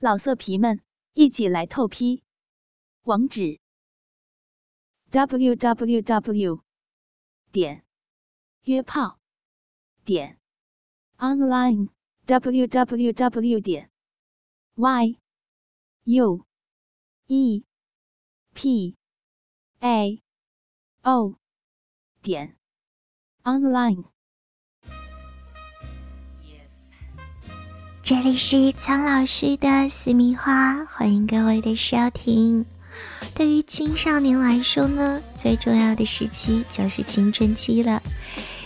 老色皮们，一起来透批！网址：w w w 点约炮点 online w w w 点 y u e p a o 点 online。这里是苍老师的私密话，欢迎各位的收听。对于青少年来说呢，最重要的时期就是青春期了。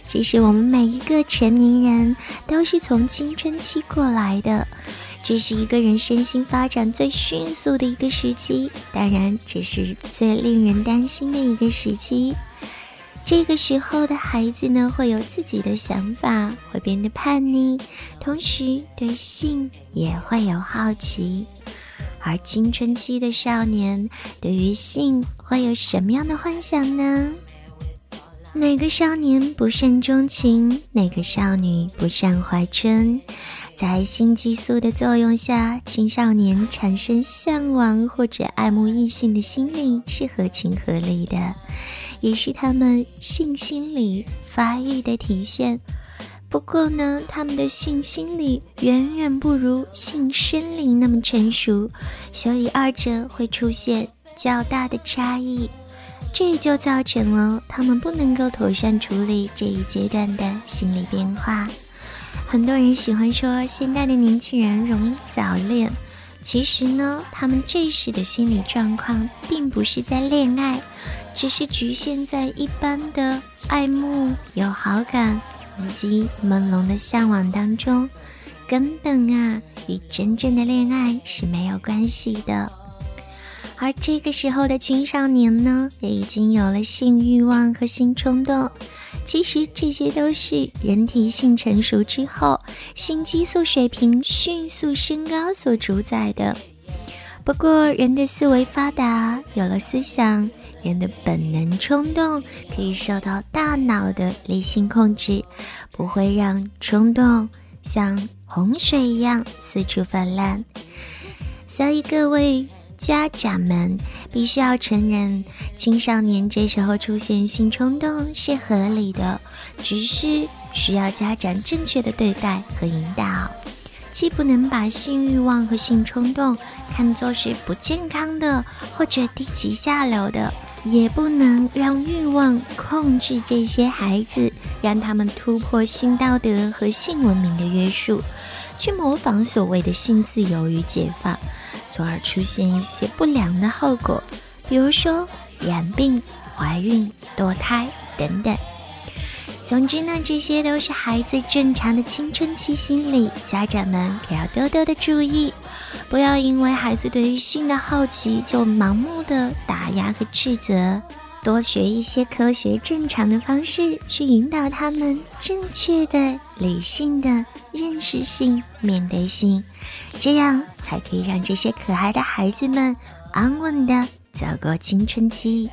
其实我们每一个成年人都是从青春期过来的，这是一个人身心发展最迅速的一个时期，当然这是最令人担心的一个时期。这个时候的孩子呢，会有自己的想法，会变得叛逆，同时对性也会有好奇。而青春期的少年对于性会有什么样的幻想呢？哪个少年不善钟情？哪个少女不善怀春？在性激素的作用下，青少年产生向往或者爱慕异性的心理是合情合理的。也是他们性心理发育的体现。不过呢，他们的性心理远远不如性生理那么成熟，所以二者会出现较大的差异。这就造成了他们不能够妥善处理这一阶段的心理变化。很多人喜欢说现代的年轻人容易早恋，其实呢，他们这时的心理状况并不是在恋爱。只是局限在一般的爱慕、有好感以及朦胧的向往当中，根本啊与真正的恋爱是没有关系的。而这个时候的青少年呢，也已经有了性欲望和性冲动。其实这些都是人体性成熟之后，性激素水平迅速升高所主宰的。不过，人的思维发达，有了思想。人的本能冲动可以受到大脑的理性控制，不会让冲动像洪水一样四处泛滥。所以各位家长们必须要承认，青少年这时候出现性冲动是合理的，只是需要家长正确的对待和引导。既不能把性欲望和性冲动看作是不健康的或者低级下流的。也不能让欲望控制这些孩子，让他们突破性道德和性文明的约束，去模仿所谓的性自由与解放，从而出现一些不良的后果，比如说染病、怀孕、堕胎等等。总之呢，这些都是孩子正常的青春期心理，家长们可要多多的注意。不要因为孩子对于性的好奇就盲目的打压和斥责，多学一些科学正常的方式去引导他们正确的、理性的认识性、面对性，这样才可以让这些可爱的孩子们安稳的走过青春期。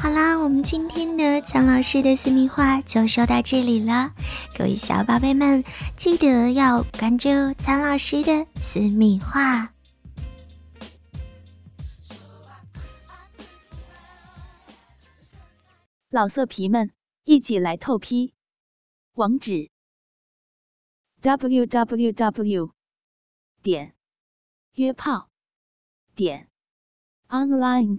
好啦，我们今天的苍老师的私密话就说到这里了。各位小宝贝们，记得要关注苍老师的私密话。老色皮们，一起来透批！网址：w w w 点约炮点 online。